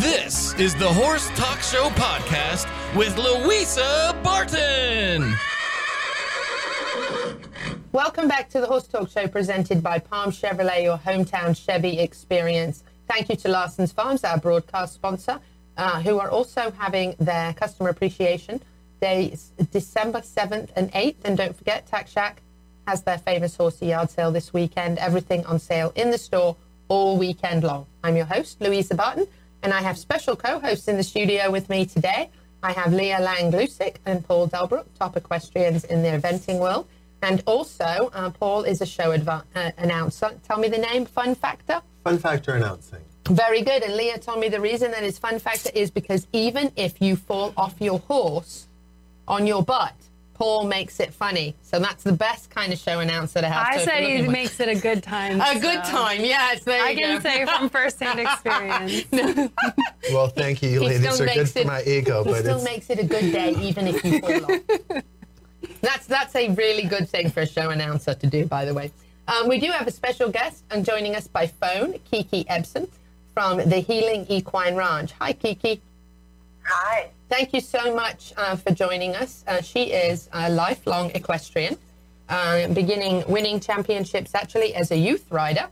This is the Horse Talk Show podcast with Louisa Barton. Welcome back to the Horse Talk Show presented by Palm Chevrolet, your hometown Chevy experience. Thank you to Larson's Farms, our broadcast sponsor, uh, who are also having their customer appreciation days December 7th and 8th. And don't forget, Tack Shack has their famous horsey yard sale this weekend. Everything on sale in the store all weekend long. I'm your host, Louisa Barton, and I have special co-hosts in the studio with me today. I have Leah Lang-Gluscic and Paul Delbrook, top equestrians in the eventing world. And also, uh, Paul is a show adva- uh, announcer. Tell me the name, Fun Factor? Fun Factor announcing. Very good. And Leah told me the reason that it's Fun Factor is because even if you fall off your horse on your butt, Paul makes it funny. So that's the best kind of show announcer to have. I So said he looking- makes it a good time. a good time. Yes, there I can go. say from firsthand experience. Well, thank you, He ladies. still Are good makes for my ego, He but still it's makes it a good day, even if you fall off. That's that's a really good thing for a show announcer to do, by the way. Um, we do have a special guest, and joining us by phone, Kiki Ebsen from the Healing Equine Ranch. Hi, Kiki. Hi. Thank you so much uh, for joining us. Uh, she is a lifelong equestrian, uh, beginning winning championships actually as a youth rider.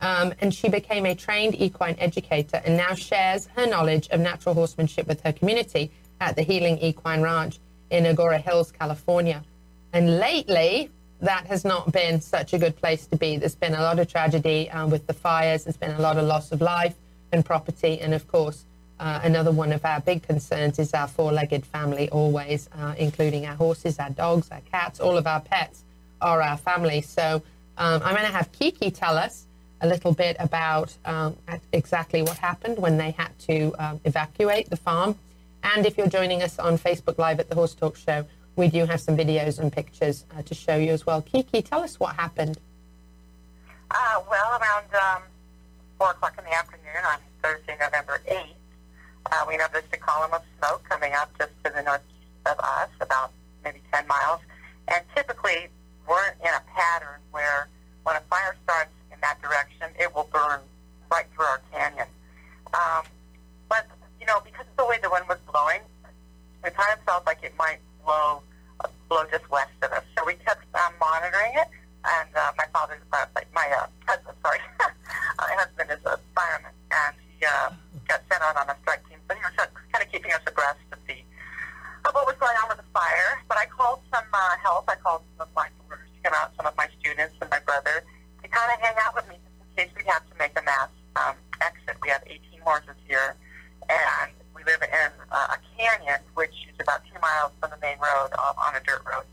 Um, and she became a trained equine educator and now shares her knowledge of natural horsemanship with her community at the Healing Equine Ranch in Agoura Hills, California. And lately, that has not been such a good place to be. There's been a lot of tragedy um, with the fires, there's been a lot of loss of life and property, and of course, uh, another one of our big concerns is our four-legged family always, uh, including our horses, our dogs, our cats, all of our pets are our family. So um, I'm going to have Kiki tell us a little bit about um, exactly what happened when they had to um, evacuate the farm. And if you're joining us on Facebook Live at the Horse Talk Show, we do have some videos and pictures uh, to show you as well. Kiki, tell us what happened. Uh, well, around um, 4 o'clock in the afternoon on Thursday, November 8th, uh, we noticed a column of smoke coming up just to the northeast of us, about maybe 10 miles. And typically, we're in a pattern where when a fire starts in that direction, it will burn right through our canyon. Um, but, you know, because of the way the wind was blowing, it kind of felt like it might blow uh, blow just west of us. So we kept um, monitoring it. And uh, my father, uh, my uh, husband, sorry, my husband is a fireman, and he uh, got sent out on a strike team. So he was kind of keeping us abreast of the of what was going on with the fire. But I called some uh, help. I called some of my neighbors to come out, some of my students and my brother to kind of hang out with me just in case we have to make a mass um, exit. We have 18 horses here, and we live in uh, a canyon, which is about two miles from the main road uh, on a dirt road.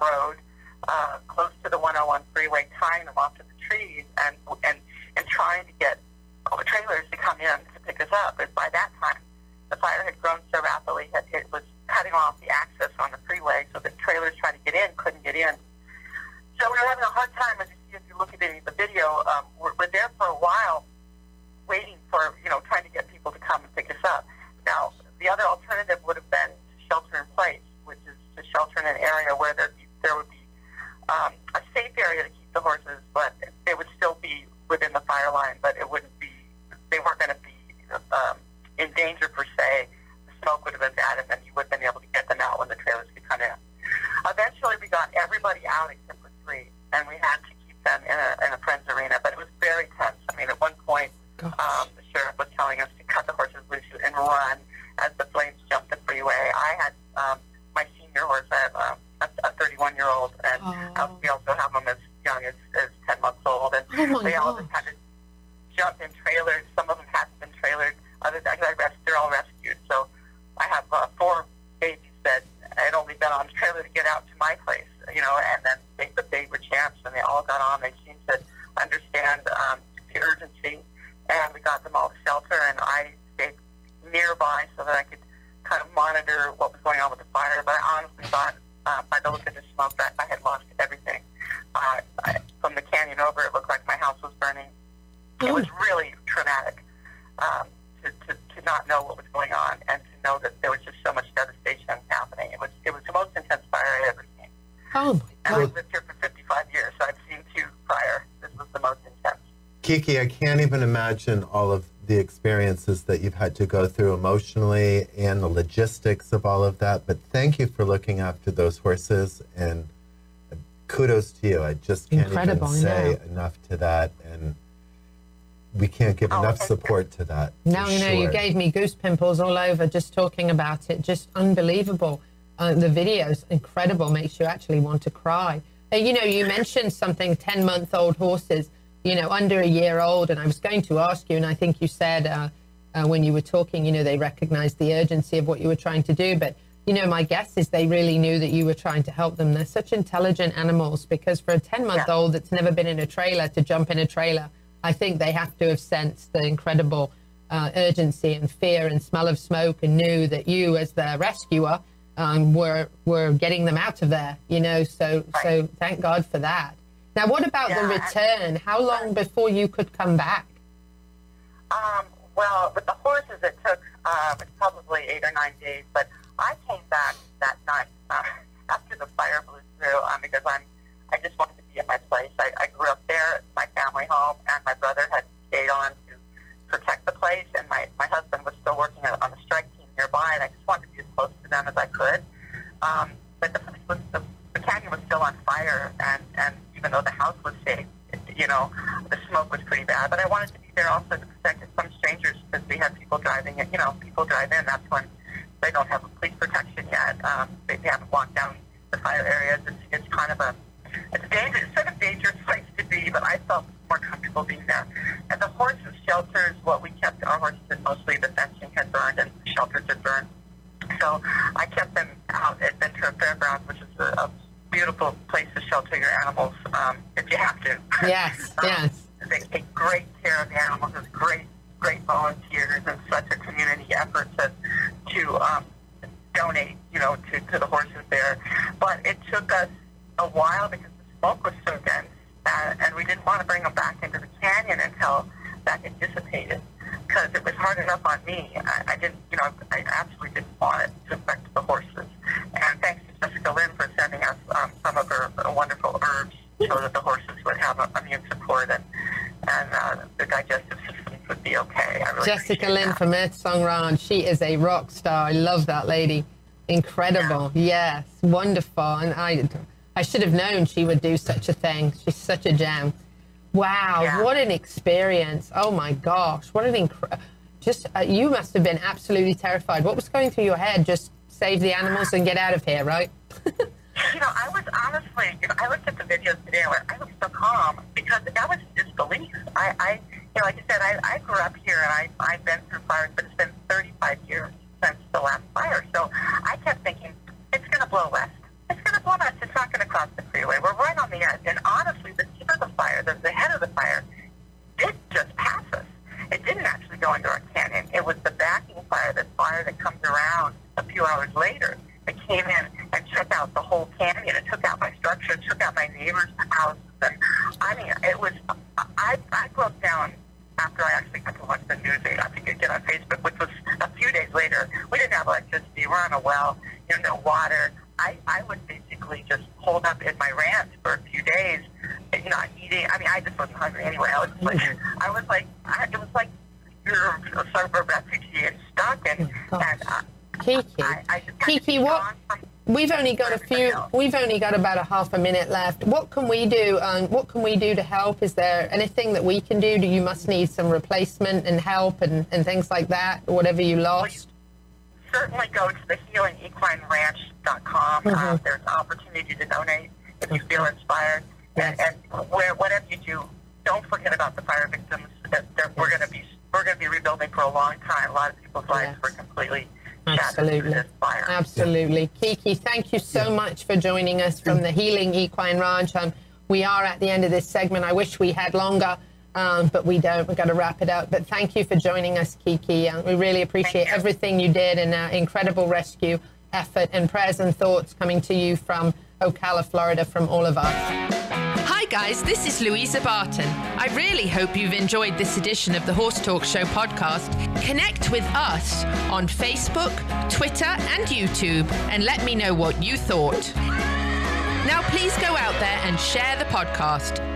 Road, uh, close to the 101 freeway, tying them off to the trees and and and trying to get trailers to come in to pick us up. But by that time, the fire had grown so rapidly that it was cutting off the access on the freeway, so the trailers trying to get in couldn't get in. So we were having a hard time, as you see if you look at any of the video. Um, we're, we're there for a while, waiting for you know trying to get people to come and pick us up. Now, the other alternative would have been shelter in place, which is to shelter in an area where there be, there would be um, a safe area to keep the horses, but it would still be within the fire line, but it wouldn't be. They weren't going to be um, in danger per se. The smoke would have been bad, and then you would have been able to get them out when the trailers could come in. Eventually, we got everybody out except for three, and we had to keep them in a, in a friend's arena. But it was very tense. I mean, at one point, um, the sheriff was telling us to cut the horses loose and run as the flames jumped the freeway. I had um, my senior horse, I have um, a, a 31 year old, and uh, we also have them as young as, as 10 months old, and Oh, they all gosh. just had to jump in trailers. Some of them hadn't been trailered. Others, I, I rest, they're all rescued. So I have uh, four babies that had only been on the trailer to get out to my place, you know, and then they, but they were champs, and they all got on. They um, to, to, to not know what was going on and to know that there was just so much devastation happening. It was it was the most intense fire I'd ever seen. Oh my And God. I've lived here for 55 years, so I've seen two prior. This was the most intense. Kiki, I can't even imagine all of the experiences that you've had to go through emotionally and the logistics of all of that. But thank you for looking after those horses and kudos to you. I just can't Incredible, even say know. enough to that. And we can't give Oh, enough thank support to that. No, for you know you gave me goose pimples all over just talking about it. Just unbelievable. Uh, the videos incredible. Makes you actually want to cry. Uh, you know, you mentioned something ten month old horses. You know, under a year old, and I was going to ask you, and I think you said uh, uh, when you were talking, you know, they recognized the urgency of what you were trying to do, but. You know, my guess is they really knew that you were trying to help them. They're such intelligent animals because for a 10 month old that's never been in a trailer to jump in a trailer, I think they have to have sensed the incredible uh, urgency and fear and smell of smoke and knew that you, as their rescuer, um, were were getting them out of there. You know, so so thank God for that. Now, what about the Yeah, I- return? How long before you could come back? Um, well, with the horses, it took um, probably eight or nine days, but I came back that night uh, after the fire blew through um, because I'm I just wanted to be at my place. I, I grew up there, my family home, and my brother had stayed on to protect the place, and my, my husband was still working on a strike team nearby, and I just wanted to be as close to them as I could. Um, but the place was the, the canyon was still on fire, and and even though the house was safe, you know, the smoke was pretty bad. But I wanted to be there also to protect from strangers because we had people driving it. You know, people drive in. That's when they don't have police protection yet. Um, they, they haven't walked down the fire areas. It's, it's kind of a it's a dangerous, it's sort of dangerous place to be, but I felt being there. And the horses shelters, what we kept our horses in mostly the fencing had burned and the shelters had burned. So I kept them out at Ventura Fairgrounds, which is a, a beautiful place to shelter your animals um, if you have to. Yes, Um, yes. They take great care of the animals. There's great, great volunteers and such a community effort to, to um, donate, you know, to, to the horses there. But it took us a while because the smoke was so dense, uh, and we didn't want to bring them back into the canyon until that had dissipated. Because it was hard enough on me. I, I didn't, you know, I absolutely didn't want it to affect the horses. And thanks to Jessica Lynn for sending us um, some of her wonderful herbs so that the horses would have a, immune support and, and uh, the digestive systems would be okay. I really Jessica Lynn that. from Earth Song Ranch. She is a rock star. I love that lady. Incredible. Yes, wonderful. And I, I should have known she would do such a thing. She's such a gem. Wow, Yeah. what an experience! Oh my gosh, what an incredible. Just uh, you must have been absolutely terrified. What was going through your head? Just save the animals and get out of here, right? You know, I was honestly, you know, I looked at the videos today and I was so calm because that was disbelief. I, I you know, like I said, I, I grew up here and I, I've been through fires, but it's been 35 years since the last fire. So I kept thinking, it's going to blow west. It's going to blow west. It's not going to cross the freeway. We're right on the edge. And honestly, the tip of the fire, the, the head of the fire, did just pass us. It didn't actually go into our canyon. It was the backing fire, the fire that comes around a few hours later that came in and took out the whole canyon. It took out my structure, it took out my neighbor's houses. And I mean, it was, I, I broke down after I actually got to watch the news. I think it get on Facebook, which was a few days later. We didn't have electricity. We're on a well. You know, no water. I, I would basically just hold up in my ranch for a few days, not eating. I mean, I just wasn't hungry anyway. I was like, I was like, I, it was like you're a sort of a refugee and stuck, and Oh, and uh, Kiki, I, I just had to Kiki, what? We've only got a few. We've only got about a half a minute left. What can we do? Um, what can we do to help? Is there anything that we can do? Do you must need some replacement and help and, and things like that? Whatever you lost. certainly go to the healingequineranch.com. Uh, Mhm. there's an opportunity to donate if you feel inspired. And, Yes. and where, whatever you do, don't forget about the fire victims. That, that we're going to be we're going to be rebuilding for a long time. A lot of people's lives Yes. were completely Absolutely. Absolutely. Kiki, thank you so much for joining us from the Healing Equine Ranch. Um, we are at the end of this segment. I wish we had longer. Um, but we don't. We've got to wrap it up. But thank you for joining us, Kiki. Uh, we really appreciate you. everything you did and uh, incredible rescue effort and prayers and thoughts coming to you from Ocala, Florida, from all of us. Guys, this is Louisa Barton. I really hope you've enjoyed this edition of the Horse Talk Show podcast. Connect with us on Facebook, Twitter, and YouTube and let me know what you thought. Now, please go out there and share the podcast.